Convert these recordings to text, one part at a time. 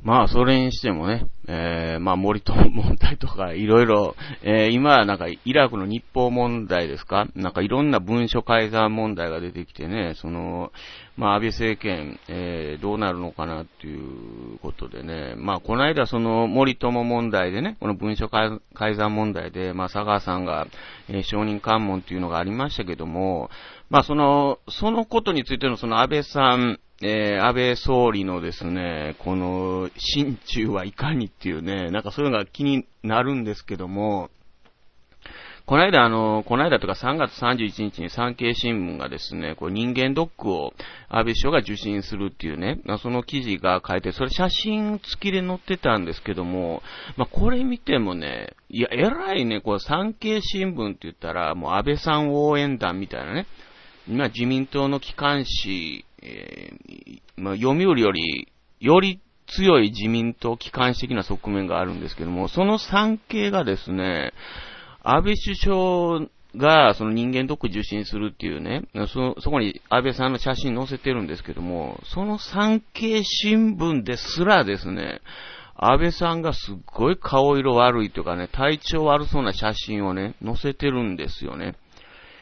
まあ、それにしてもね、えー、まあ、森友問題とか、いろいろ、えー、今はなんか、イラクの日報問題ですか？なんかいろんな文書改ざん問題が出てきてね、その、まあ、安倍政権、えー、どうなるのかなっていうことでね、まあ、この間その森友問題でね、この文書改ざん問題で、まあ、佐川さんが、えー、承認喚問っていうのがありましたけども、まあ、その、そのことについてのその安倍さん、えー、安倍総理のですね、この、心中はいかにっていうね、なんかそういうのが気になるんですけども、この間、あの、この間とか3月31日に産経新聞がですね、こう人間ドックを安倍首相が受診するっていうね、その記事が書いて、それ写真付きで載ってたんですけども、まあ、これ見てもね、いや、偉いね、これ産経新聞って言ったら、もう安倍さん応援団みたいなね、今自民党の機関紙、えー、まあ、読売より、より強い自民党機関紙的な側面があるんですけども、その産経がですね、安倍首相が、その人間ドック受診するっていうね、そ、そこに安倍さんの写真載せてるんですけども、その産経新聞ですらですね、安倍さんがすっごい顔色悪いというかね、体調悪そうな写真をね、載せてるんですよね。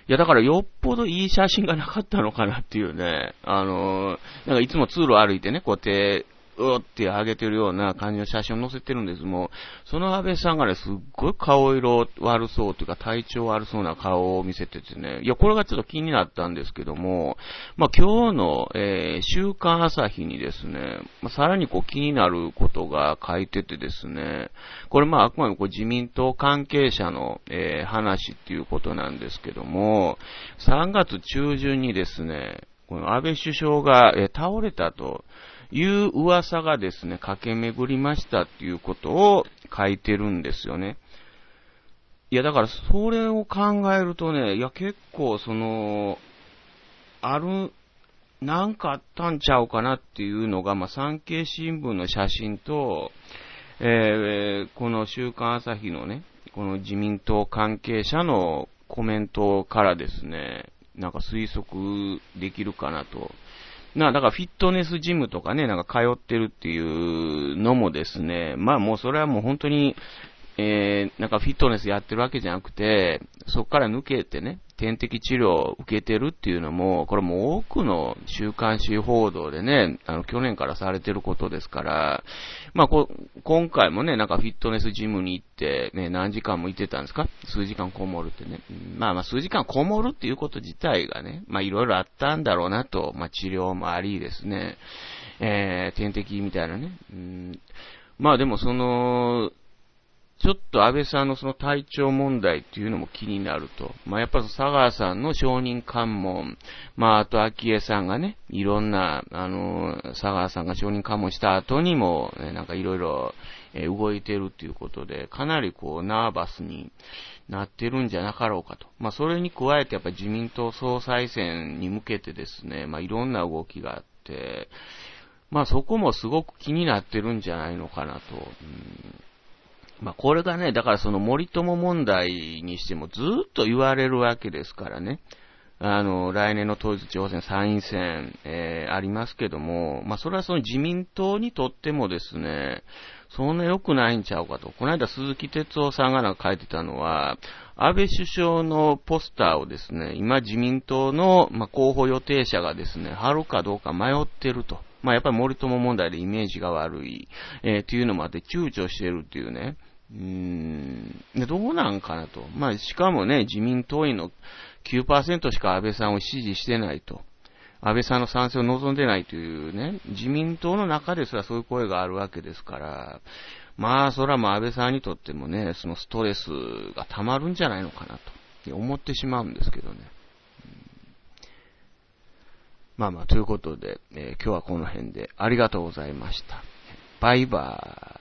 いや、だからよっぽどいい写真がなかったのかなっていうね、あのー、なんかいつも通路歩いてね、こうやってうおって上げてるような感じの写真を載せてるんです。もう、その安倍さんがね、すっごい顔色悪そうというか体調悪そうな顔を見せててね、いや、これがちょっと気になったんですけども、まあ今日の、えー、週刊朝日にですね、まあ、さらにこう気になることが書いててですね、これまああくまでこう自民党関係者の、えー、話っていうことなんですけども、3月中旬にですね、この安倍首相が、えー、倒れたと、いう噂がですね、駆け巡りましたっていうことを書いてるんですよね。いや、だからそれを考えるとね、いや、結構その、ある、なんかあったんちゃうかなっていうのが、まあ、産経新聞の写真と、えー、この週刊朝日のね、この自民党関係者のコメントからですね、なんか推測できるかなとな、だからフィットネスジムとかね、なんか通ってるっていうのもですね、まあもうそれはもう本当に、えー、なんかフィットネスやってるわけじゃなくて、そこから抜けてね、点滴治療を受けてるっていうのも、これも多くの週刊誌報道でね、あの、去年からされてることですから、まあ、こ、今回もね、なんかフィットネスジムに行って、ね、何時間も行ってたんですか？数時間こもるってね。まあまあ、数時間こもるっていうこと自体がね、まあ、いろいろあったんだろうなと、まあ、治療もありですね、えー、点滴みたいなね。うん、まあでもその、ちょっと安倍さんのその体調問題っていうのも気になると。まあ、やっぱ佐川さんの承認喚問、まあ、あと昭恵さんがね、いろんな、あの、佐川さんが承認喚問した後にも、ね、なんかいろいろ、え動いてるっていうことで、かなりこう、ナーバスになってるんじゃなかろうかと。まあ、それに加えてやっぱ自民党総裁選に向けてですね、まあ、いろんな動きがあって、まあ、そこもすごく気になってるんじゃないのかなと。うんまあ、これがね、だからその森友問題にしてもずっと言われるわけですからね。あの、来年の統一地方選参院選、えー、ありますけども、まあ、それはその自民党にとってもですね、そんな良くないんちゃうかと。この間鈴木哲夫さんがなんか書いてたのは、安倍首相のポスターをですね、今自民党の、まあ、候補予定者がですね、貼るかどうか迷ってると。まあ、やっぱり森友問題でイメージが悪い、えー、っていうのもあって躊躇してるっていうね。うーん、どうなんかなと。まあ、しかもね、自民党員の9%しか安倍さんを支持してないと。安倍さんの賛成を望んでないというね、自民党の中ですらそういう声があるわけですから、まあ、それはもう安倍さんにとってもね、そのストレスが溜まるんじゃないのかなと思ってしまうんですけどね。まあまあ、ということで、えー、今日はこの辺でありがとうございました。バイバーイ。